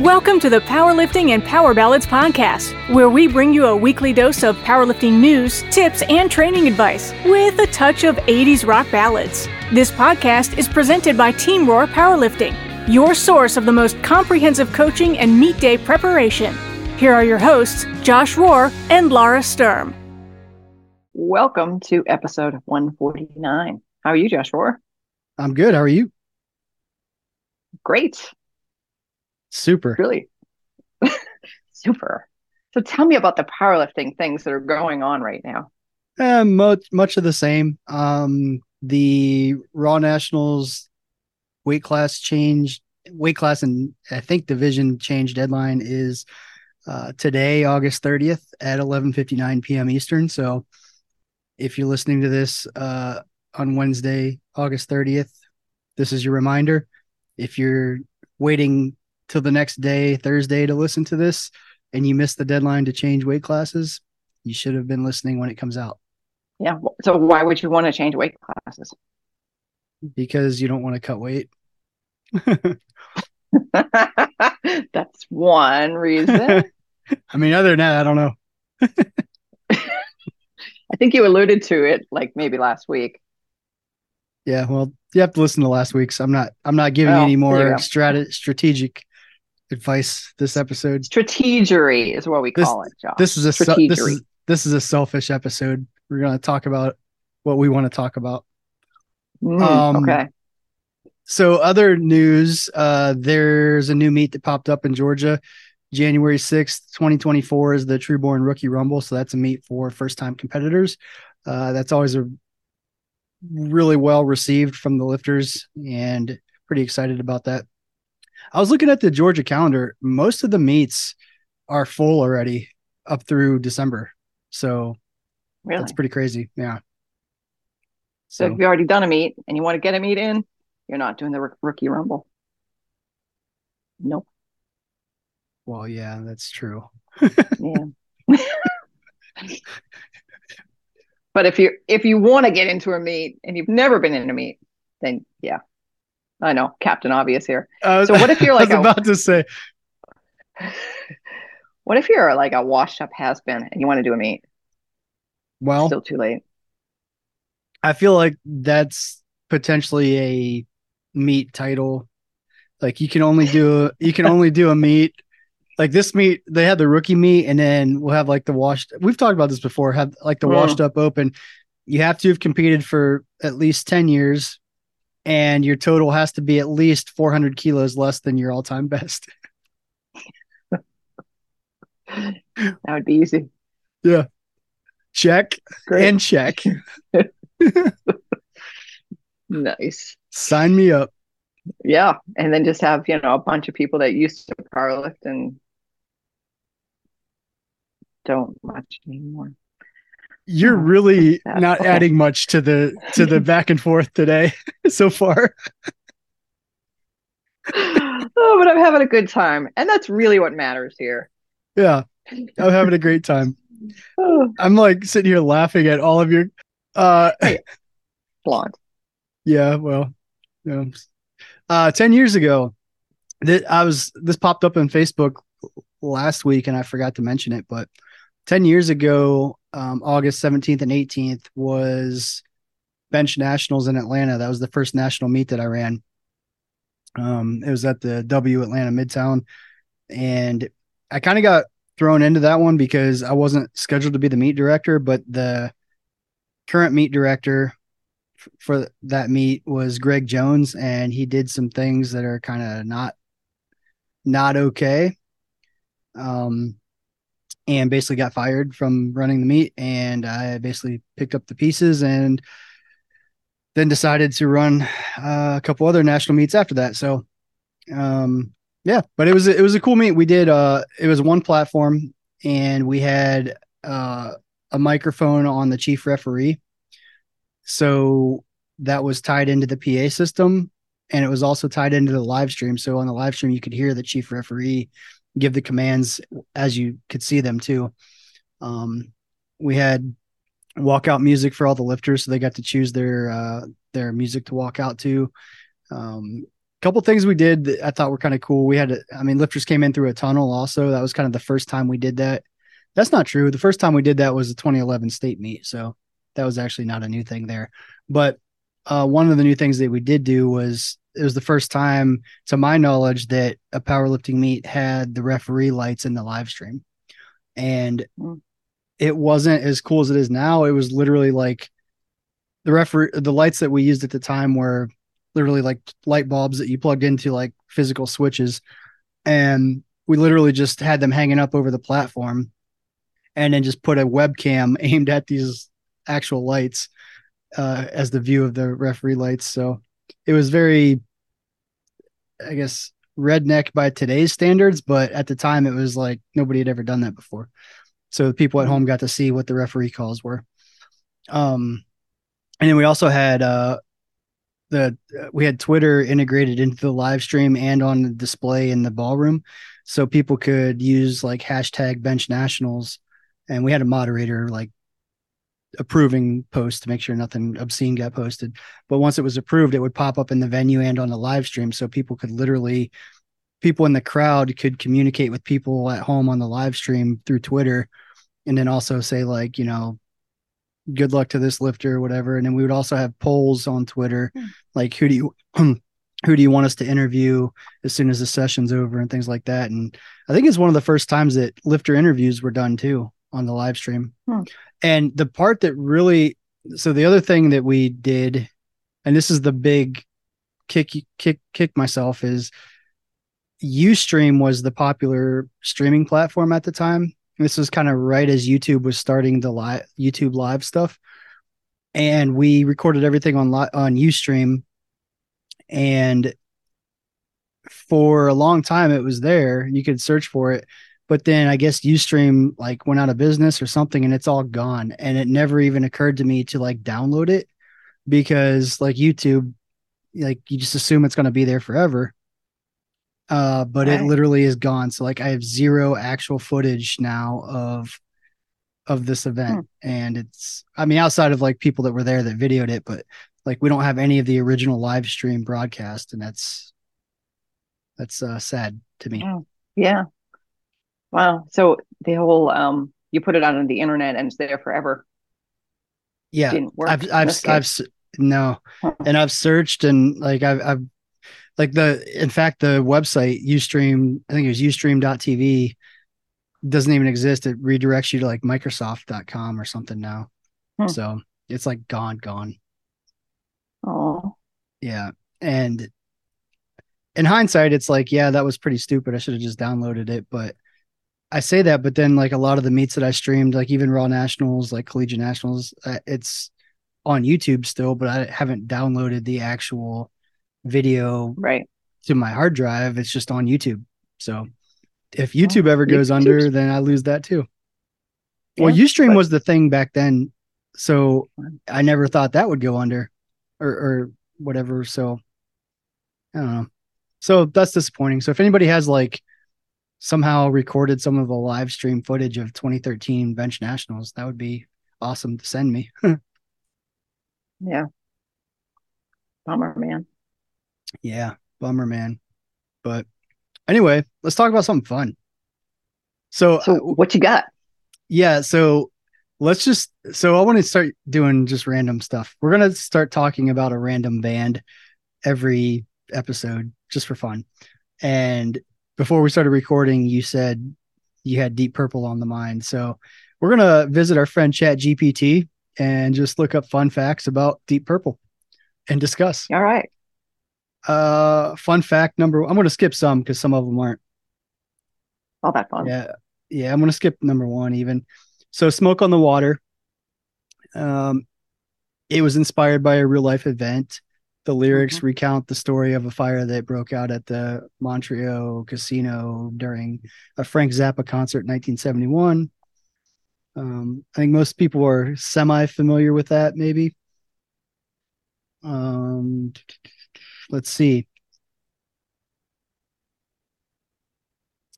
Welcome to the Powerlifting and Power Ballads podcast, where we bring you a weekly dose of powerlifting news, tips, and training advice with a touch of 80s rock ballads. This podcast is presented by Team Rohr Powerlifting, your source of the most comprehensive coaching and meet day preparation. Here are your hosts, Josh Rohr and Lara Sturm. Welcome to episode 149. How are you, Josh Rohr? I'm good. How are you? Great. Super. Really super. So tell me about the powerlifting things that are going on right now. Uh, much much of the same. Um, the Raw Nationals weight class change, weight class and I think division change deadline is uh, today, August 30th at 11:59 p.m. Eastern. So if you're listening to this uh, on Wednesday, August 30th, this is your reminder. If you're waiting till the next day, Thursday, to listen to this, and you missed the deadline to change weight classes, you should have been listening when it comes out. Yeah. So why would you want to change weight classes? Because you don't want to cut weight. That's one reason. I mean, other than that, I don't know. I think you alluded to it like maybe last week. Yeah, well, you have to listen to last week's. I'm not. I'm not giving Oh, any more strat- strategic advice this episode. Strategery is what we This- call it, Josh. This is a se- this is this is a selfish episode. We're going to talk about what we want to talk about. Mm, um, okay. So, other news. Uh, there's a new meet that popped up in Georgia. January 6th, 2024 is the Trueborn Rookie Rumble. So that's a meet for first time competitors. Uh, that's always a really well received from the lifters and pretty excited about that. I was looking at the Georgia calendar. Most of the meets are full already up through December. So Really? that's pretty crazy. Yeah. so if you've already done a meet and you want to get a meet in, you're not doing the rook- rookie rumble. Nope. well, yeah, that's true. Yeah. but if you if you want to get into a meet and you've never been in a meet, then yeah. I know, Captain Obvious here. Uh, So what if you're like I was a- about to say, What if you're like a washed up has been and you want to do a meet? well, Still too late. I feel like that's potentially a meet title. Like you can only do a, you can only do a meet. Like this meet, they had the rookie meet, and then we'll have like the washed. We've talked about this before. Have like the Mm. washed up open. You have to have competed for at least ten years, and your total has to be at least four hundred kilos less than your all time best. That would be easy. Yeah. Check Great. and check. nice. Sign me up. Yeah. And then just have, you know, a bunch of people that used to powerlift and don't much anymore. You're Oh, really not adding much to the to the back and forth today so far. oh, but I'm having a good time. And that's really what matters here. Yeah, I'm having a great time. Oh, I'm like sitting here laughing at all of your. Uh, blonde. yeah, well, you know, uh, ten years ago, that I was this popped up on Facebook last week, and I forgot to mention it. But ten years ago, um, August 17th and 18th was bench nationals in Atlanta. That was the first national meet that I ran. Um, it was at the W Atlanta Midtown, and I kind of got thrown into that one because I wasn't scheduled to be the meet director, but the current meet director f- for that meet was Greg Jones, and he did some things that are kind of not not okay. Um, and basically got fired from running the meet, and I basically picked up the pieces and then decided to run uh, a couple other national meets after that. So, um, yeah, but it was it was a cool meet. We did uh, it was one platform, and we had uh, a microphone on the chief referee. So that was tied into the PA system, and it was also tied into the live stream. So on the live stream, you could hear the chief referee give the commands as you could see them too. Um, we had walkout music for all the lifters, so they got to choose their uh, their music to walk out to. Um, couple things we did that I thought were kind of cool. We had, I mean, lifters came in through a tunnel. Also, that was kind of the first time we did that. That's not true. The first time we did that was the 2011 state meet, so that was actually not a new thing there. But uh, one of the new things that we did do was it was the first time, to my knowledge, that a powerlifting meet had the referee lights in the live stream, and mm. it wasn't as cool as it is now. It was literally like the referee, the lights that we used at the time were literally like light bulbs that you plugged into like physical switches, and we literally just had them hanging up over the platform, and then just put a webcam aimed at these actual lights uh, as the view of the referee lights. So it was very, I guess, redneck by today's standards, but at the time it was like nobody had ever done that before. So the people at home got to see what the referee calls were. Um, and then we also had uh, the we had Twitter integrated into the live stream and on the display in the ballroom, so people could use like hashtag Bench Nationals, and we had a moderator like approving posts to make sure nothing obscene got posted. But once it was approved, it would pop up in the venue and on the live stream. So people could literally, people in the crowd could communicate with people at home on the live stream through Twitter. And then also say, like, you know, good luck to this lifter or whatever. And then we would also have polls on Twitter, hmm. like, who do you, who do you want us to interview as soon as the session's over and things like that. And I think it's one of the first times that lifter interviews were done too on the live stream. Hmm. And the part that really, so the other thing that we did, and this is the big kick, kick, kick myself is Ustream was the popular streaming platform at the time. This was kind of right as YouTube was starting the live YouTube live stuff. And we recorded everything on on Ustream. And for a long time it was there. You could search for it but then I guess Ustream like went out of business or something and it's all gone. And it never even occurred to me to like download it because like YouTube, like you just assume it's going to be there forever. Uh, but right. it literally is gone. So like I have zero actual footage now of of this event, hmm. and it's I mean outside of like people that were there that videoed it, but like we don't have any of the original live stream broadcast, and that's that's uh, sad to me. Oh, yeah, Wow. So the whole um you put it out on the internet and it's there forever. Yeah. I've I've I've no. Huh. And I've searched and like I've I've like the in fact the website Ustream, I think it was ustream.tv doesn't even exist. It redirects you to like Microsoft.com or something now. Hmm. So it's like gone, gone. Oh. Yeah. And in hindsight, it's like, yeah, that was pretty stupid. I should have just downloaded it, but I say that, but then like a lot of the meets that I streamed, like even Raw Nationals, like Collegiate Nationals, uh, it's on YouTube still, but I haven't downloaded the actual video right to my hard drive. It's just on YouTube. So if YouTube ever goes under, then I lose that too. Yeah, well, UStream but... was the thing back then, so I never thought that would go under, or or whatever. So I don't know. So that's disappointing. So if anybody has like somehow recorded some of the live stream footage of 2013 bench nationals. That would be awesome to send me. Yeah. Bummer man. Yeah bummer man. But anyway let's talk about something fun. So, so uh, what you got? Yeah so let's just so i want to start doing just random stuff. We're going to start talking about a random band every episode just for fun. And before we started recording, you said you had Deep Purple on the mind. So we're gonna visit our friend Chat GPT and just look up fun facts about Deep Purple and discuss. All right. Uh, fun fact number. One. I'm gonna skip some because some of them aren't all that fun. Yeah, yeah. I'm gonna skip number one even. So, Smoke on the Water. Um, it was inspired by a real life event. The lyrics mm-hmm. recount the story of a fire that broke out at the Montreal Casino during a Frank Zappa concert in 1971. Um, I think most people are semi familiar with that, maybe. Um, let's see.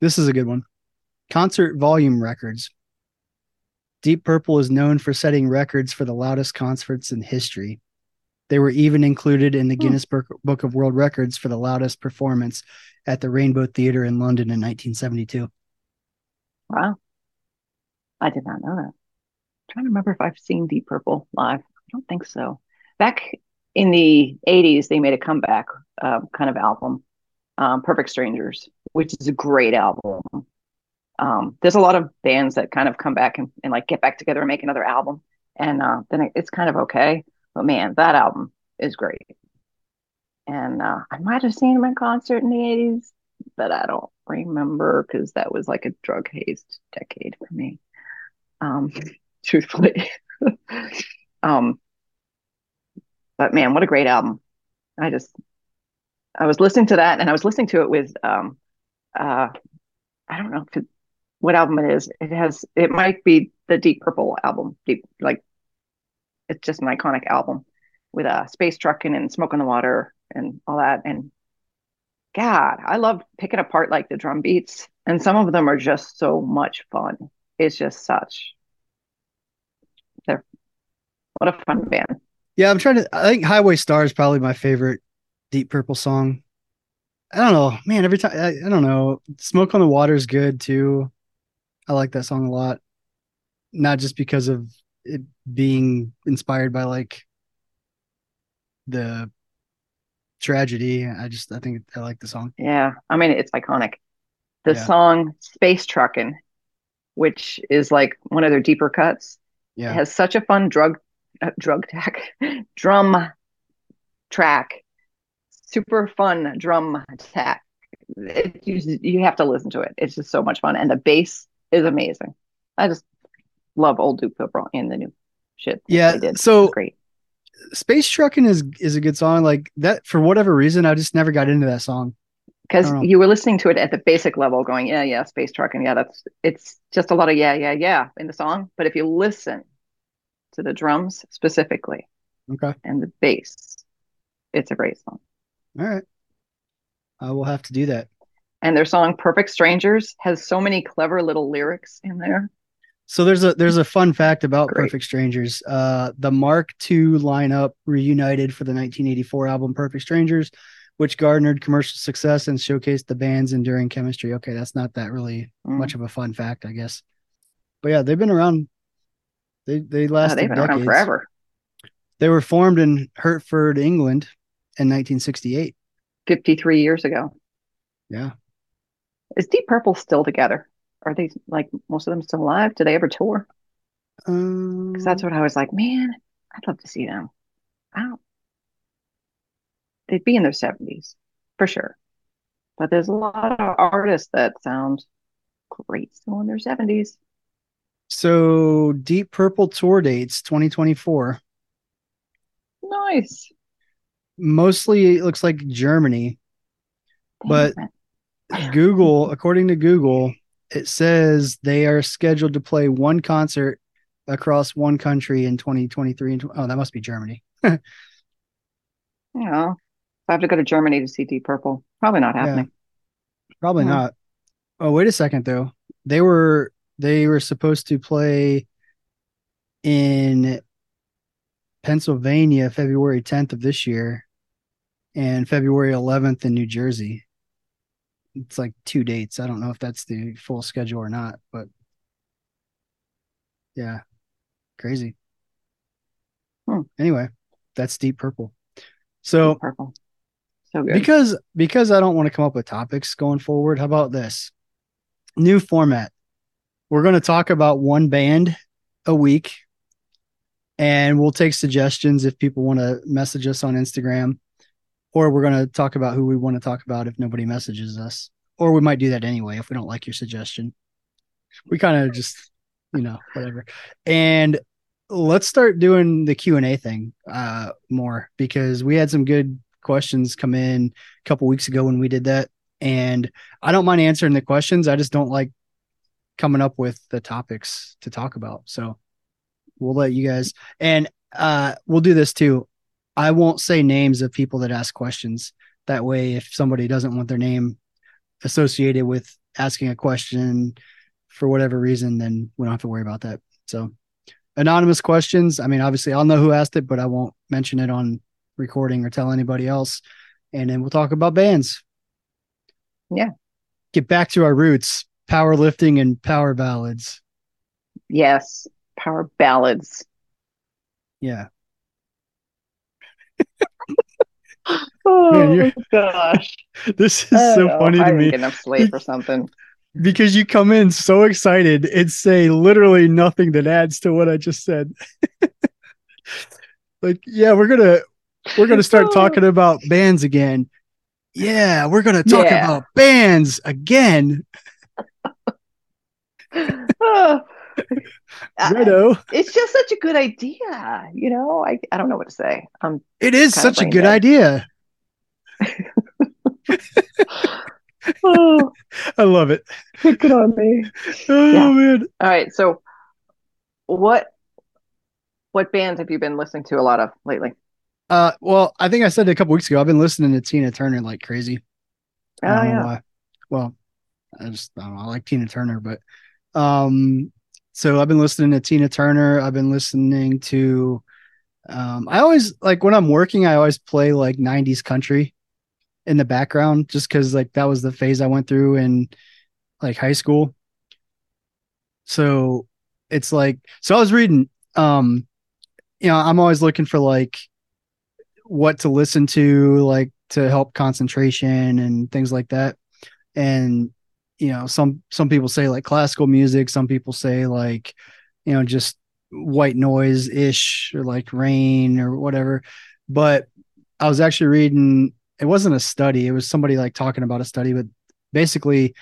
This is a good one. Concert volume records. Deep Purple is known for setting records for the loudest concerts in history. They were even included in the Guinness hmm. Book of World Records for the loudest performance at the Rainbow Theatre in London in 1972. Wow. I did not know that. I'm trying to remember if I've seen Deep Purple live. I don't think so. Back in the 80s, they made a comeback uh, kind of album, um, Perfect Strangers, which is a great album. Um, there's a lot of bands that kind of come back and, and like get back together and make another album. And uh, then it, it's kind of okay. But man, that album is great. And uh, I might have seen him in concert in the 80s, but I don't remember because that was like a drug hazed decade for me. Um, truthfully. um, but man, what a great album. I just, I was listening to that and I was listening to it with, um, uh, I don't know it, what album it is. It has, it might be the Deep Purple album, deep, like it's just an iconic album with a uh, space trucking and smoke on the water and all that. And God, I love picking apart like the drum beats, and some of them are just so much fun. It's just such. They're what a fun band. Yeah, I'm trying to. I think Highway Star is probably my favorite Deep Purple song. I don't know, man. Every time, I, I don't know. Smoke on the Water is good too. I like that song a lot. Not just because of it being inspired by like the tragedy. I just I think I like the song. Yeah, I mean it's iconic. The yeah. song "Space Truckin'," which is like one of their deeper cuts, yeah, has such a fun drug uh, drug tack drum track. Super fun drum tack. It, you, you have to listen to it. It's just so much fun, and the bass is amazing. I just love old Deep Purple and the new shit. Yeah, so great. Space Trucking is is a good song. Like that for whatever reason, I just never got into that song. Because you were listening to it at the basic level, going, yeah, yeah, space trucking, yeah, that's it's just a lot of yeah, yeah, yeah in the song. But if you listen to the drums specifically, okay, and the bass, it's a great song. All right, I will have to do that. And their song "Perfect Strangers" has so many clever little lyrics in there. So there's a there's a fun fact about Great. Perfect Strangers. Uh, the Mark II lineup reunited for the 1984 album Perfect Strangers, which garnered commercial success and showcased the band's enduring chemistry. Okay, that's not that really mm. much of a fun fact, I guess. But yeah, they've been around. They they lasted. they've been decades. around forever. They were formed in Hertford, England, in 1968. 53 years ago. Yeah. Is Deep Purple still together? Are they like most of them still alive? Do they ever tour? Because um, that's what I was like, man, I'd love to see them. I don't. They'd be in their seventies for sure, but there's a lot of artists that sound great still in their seventies. So, Deep Purple tour dates 2024. Nice. Mostly, it looks like Germany, but. Google, according to Google, it says they are scheduled to play one concert across one country in 2023 and oh that must be germany. Yeah i have to go to germany to see deep purple probably not happening. Yeah, probably not. Oh wait a second though. They were they were supposed to play in pennsylvania february 10th of this year and february 11th in new jersey it's like two dates. I don't know if that's the full schedule or not, but yeah, crazy. Hmm. Anyway, that's Deep Purple. So Deep Purple, so good. Because because I don't want to come up with topics going forward. How about this new format? We're going to talk about one band a week, and we'll take suggestions if people want to message us on Instagram or we're going to talk about who we want to talk about if nobody messages us. Or we might do that anyway if we don't like your suggestion. We kind of just you know whatever. And let's start doing the q&a thing uh more because we had some good questions come in a couple weeks ago when we did that. And i don't mind answering the questions. I just don't like coming up with the topics to talk about. So we'll let you guys and uh we'll do this too I won't say names of people that ask questions. That way, if somebody doesn't want their name associated with asking a question for whatever reason, then we don't have to worry about that. So, anonymous questions. I mean, obviously, I'll know who asked it, but I won't mention it on recording or tell anybody else. And then we'll talk about bands. Yeah. Get back to our roots, powerlifting and power ballads. Yes, power ballads. Yeah. Oh Man, oh you're- gosh, This is so know. funny to me get enough sleep or something. because you come in so excited and say literally nothing that adds to what I just said. like, yeah, we're gonna we're gonna start talking about bands again. Yeah, we're gonna talk Yeah. about bands again. Oh. I- Righto. it's just such a good idea, you know. I, I don't know what to say. Um, It is such a good dead. idea. oh, I love it. good on me. Oh Yeah. man. All right, so what what bands have you been listening to a lot of lately? Uh, well, I think I said it a couple weeks ago. I've been listening to Tina Turner like crazy. Oh I don't know yeah, why. Well, I just I don't know. I like Tina Turner, but um, so I've been listening to Tina Turner. I've been listening to. Um, I always like when I'm working. I always play like '90s country in the background, just because like that was the phase I went through in like high school. So it's like so I was reading. Um, you know, I'm always looking for like what to listen to, like to help concentration and things like that. And you know, some some people say like classical music, some people say like, you know, just white noise ish or like rain or whatever. But I was actually reading it wasn't a study, it was somebody like talking about a study, but basically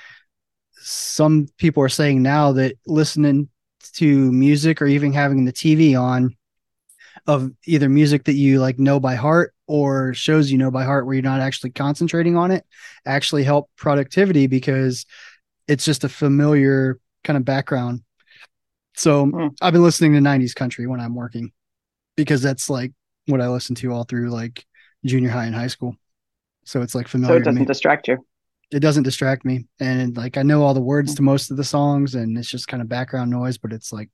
some people are saying now that listening to music or even having the TV on of either music that you like know by heart or shows you know by heart where you're not actually concentrating on it actually help productivity because it's just a familiar kind of background. So Mm. I've been listening to 90s country when I'm working because that's like what I listen to all through like junior high and high school. So it's like familiar. so it to doesn't me. distract you. It doesn't distract me. And like I know all the words to most of the songs and it's just kind of background noise, but it's like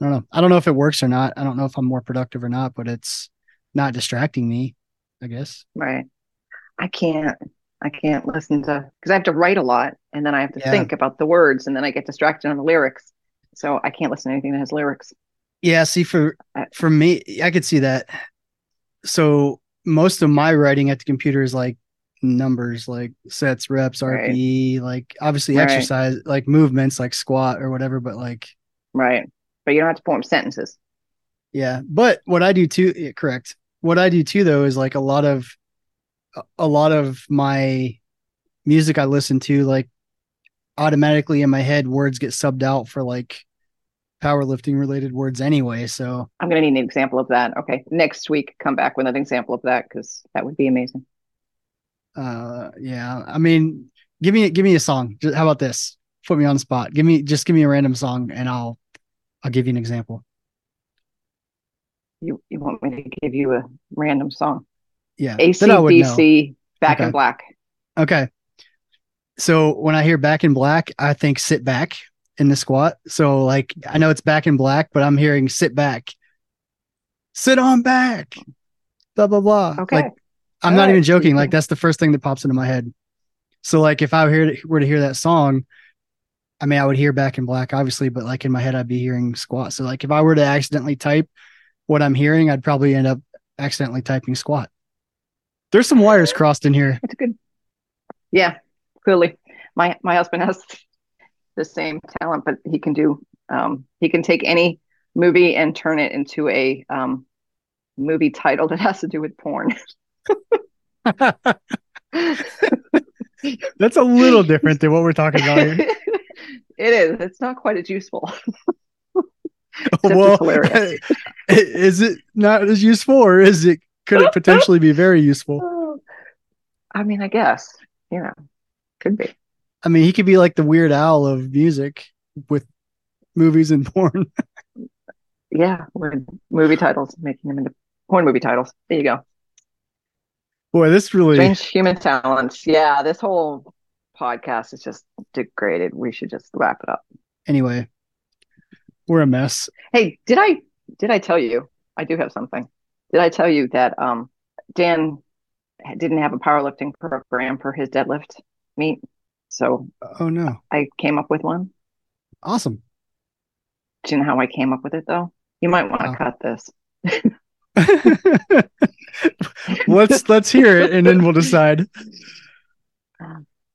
I don't know. I don't know if it works or not. I don't know if I'm more productive or not, but it's not distracting me, I guess. Right. I can't. I can't listen to because I have to write a lot and then I have to Yeah. think about the words and then I get distracted on the lyrics. So I can't listen to anything that has lyrics. Yeah, see for for me, I could see that. So most of my writing at the computer is like numbers, like sets, reps, Right. RPE, like obviously Right. exercise, like movements, like squat or whatever. But like, Right. But you don't have to form sentences. yeah. But what I do too, yeah, correct. What I do too, though, is like a lot of a- lot of my music I listen to, like automatically in my head, words get subbed out for like powerlifting related words anyway. So I'm going to need an example of that. Okay. Next week, come back with an example of that because that would be amazing. uh yeah i mean give me give me a song Just- how about this put me on the spot give me just give me a random song and i'll i'll give you an example You you want me to give you a random song? Yeah that I would know. ACDC, Back Okay. in Black. okay so when i hear back in black i think sit back in the squat so like i know it's back in black but i'm hearing sit back sit on back blah blah blah Okay. like i'm All not right. even joking like that's the first thing that pops into my head so like if i were to hear that song I mean, I would hear back in black, obviously, but like in my head, I'd be hearing squat. So, like, if I were to accidentally type what I'm hearing, I'd probably end up accidentally typing squat. There's some wires crossed in here. That's good. Yeah, clearly. My my husband has the same talent, but he can do um he can take any movie and turn it into a um movie title that has to do with porn. That's a little different than what we're talking about here. it is. It's not quite as useful. Well, it's is it not as useful, or is it could it potentially be very useful? I mean, I guess. Yeah. Could be. I mean, he could be like the Weird Al of music with movies and porn. Yeah, with movie titles, making them into porn movie titles. There you go. Boy, this really Strange human talents. Yeah, this whole podcast is just degraded. We should just wrap it up. anyway. We're a mess. Hey, did I did I tell you? I do have something. Did I tell you that um Dan didn't have a powerlifting program for his deadlift meet. So Oh no. I came up with one. Awesome. Do you know how I came up with it though? You might want to Wow. cut this. let's let's hear it and then we'll decide.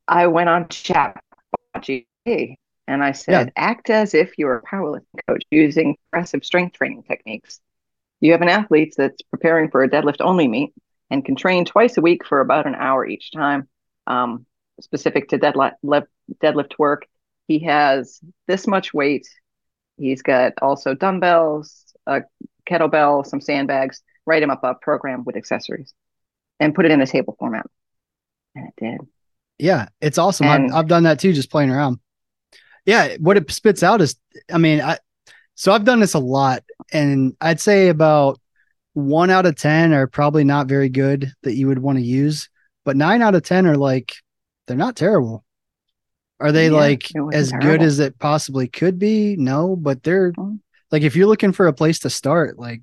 I went on ChatGPT and I said, act as if you're a powerlifting coach using progressive strength training techniques. You have an athlete that's preparing for a deadlift only meet and can train twice a week for about an hour each time, um, specific to deadlift, deadlift work. He has this much weight. He's got also dumbbells, a kettlebell, some sandbags. Write him up a program with accessories and put it in a table format. And it did. Yeah, it's awesome. And- I've, I've done that too, just playing around. Yeah, what it spits out is, I mean, I so I've done this a lot, and I'd say about one out of ten are probably not very good that you would want to use, but nine out of ten are like they're not terrible. Are they Yeah, like as good as it possibly could be? No, but they're Mm. like if you're looking for a place to start, like,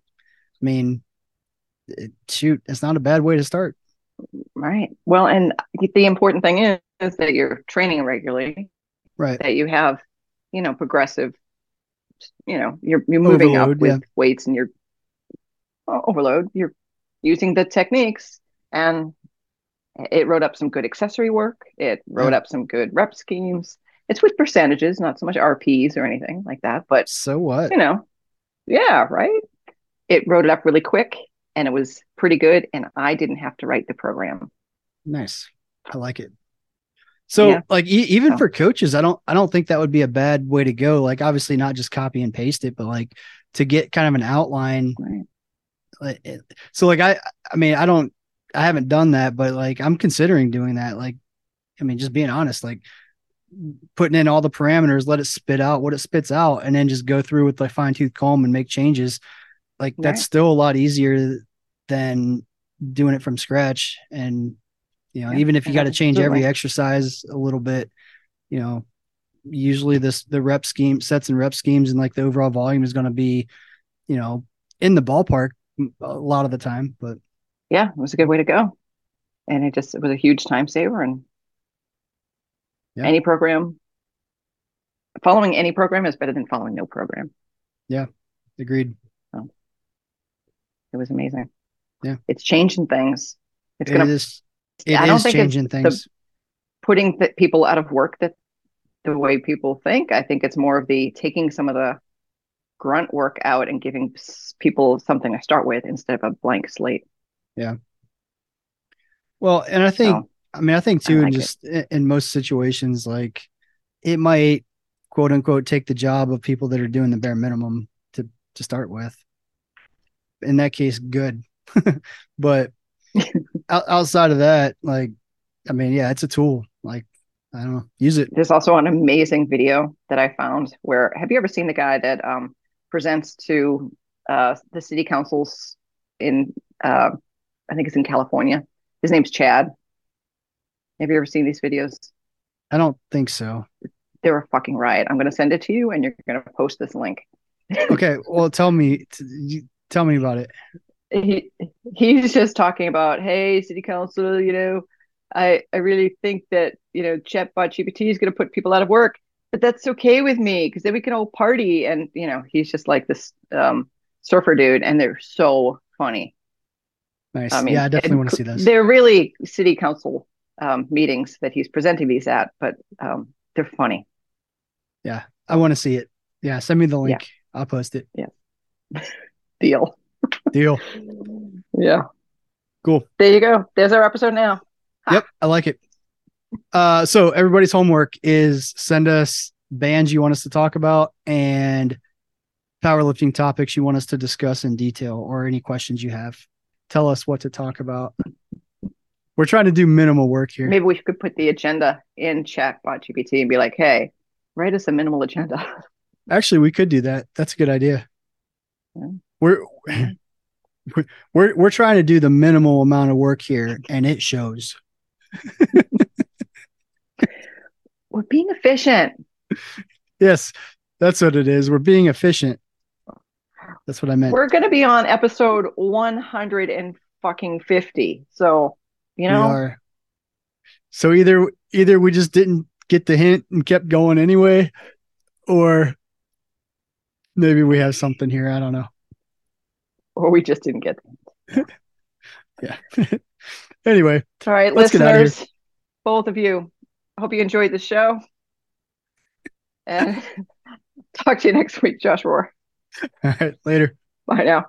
I mean, it, shoot, it's not a bad way to start. Right. Well, and the important thing is, is that you're training regularly, Right. that you have, you know, progressive, you know, you're you're moving Overload, up with yeah. weights and you're oh, overload. You're using the techniques, and it wrote up some good accessory work. It wrote Yeah. up some good rep schemes. It's with percentages, not so much RPs or anything like that, but So what? you know, yeah, right. It wrote it up really quick, and it was pretty good, and I didn't have to write the program. Nice. I like it. So Yeah. like e- even So- for coaches, I don't I don't think that would be a bad way to go. Like obviously not just copy and paste it, but like to get kind of an outline. Right. So like I I mean I don't I haven't done that, but like I'm considering doing that. Like I mean just being honest, like putting in all the parameters, let it spit out what it spits out, and then just go through with the fine tooth comb and make changes. Like that's still a lot easier than doing it from scratch. And you know, Yeah, even if you got to change every exercise a little bit, you know, usually this the rep scheme sets and rep schemes and like the overall volume is going to be, you know, in the ballpark a lot of the time. But yeah, it was a good way to go. And it just it was a huge time saver and Yeah. any program following any program is better than following no program. Yeah, agreed. It was amazing. Yeah. It's changing things. It's It gonna is. It I don't is think it's changing things. putting th- people out of work that the way people think. I think it's more of the taking some of the grunt work out and giving people something to start with instead of a blank slate. Yeah. Well, and I think So, I mean, I think too, in like it. just i- in most situations, like it might quote unquote take the job of people that are doing the bare minimum to to start with. In that case, good. but outside of that, like, I mean, yeah, it's a tool. Like, I don't know, use it. There's also an amazing video that I found where have you ever seen the guy that um, presents to uh, the city councils in uh, I think it's in California. His name's Chad. Have you ever seen these videos? I don't think so. They're a fucking riot. I'm going to send it to you, and you're going to post this link. Okay, well, tell me, t- tell me about it. He he's just talking about, hey, city council, you know, I I really think that you know chatbot GPT is going to put people out of work, but that's okay with me because then we can all party. And you know, he's just like this um, surfer dude, and they're so funny. Nice. I mean, yeah, I definitely want to see this. They're really city council um, meetings that he's presenting these at, but um, they're funny. Yeah, I want to see it. Yeah, send me the link. I'll post it. Yeah. Deal. Deal. Yeah. Cool. There you go. There's our episode now. Yep, I like it. Uh, so everybody's homework is send us bands you want us to talk about and powerlifting topics you want us to discuss in detail or any questions you have. Tell us what to talk about. We're trying to do minimal work here. Maybe we could put the agenda in chat chatbot GPT and be like, hey, write us a minimal agenda. Actually, we could do that. That's a good idea. Yeah. We're we're- we're trying to do the minimal amount of work here, and it shows. We're being efficient. Yes, that's what it is. We're being efficient. That's what I meant. We're going to be on episode 104 fucking 50. So, you know. So either either we just didn't get the hint and kept going anyway, or maybe we have something here. I don't know. Or we just didn't get them. yeah. anyway. All right, listeners, both of you. I hope you enjoyed the show. And talk to you next week, Josh Rohr. All right, later. Bye now.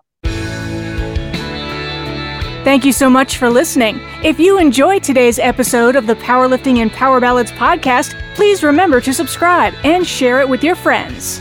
Thank you so much for listening. If you enjoyed today's episode of the Powerlifting and Power Ballads podcast, please remember to subscribe and share it with your friends.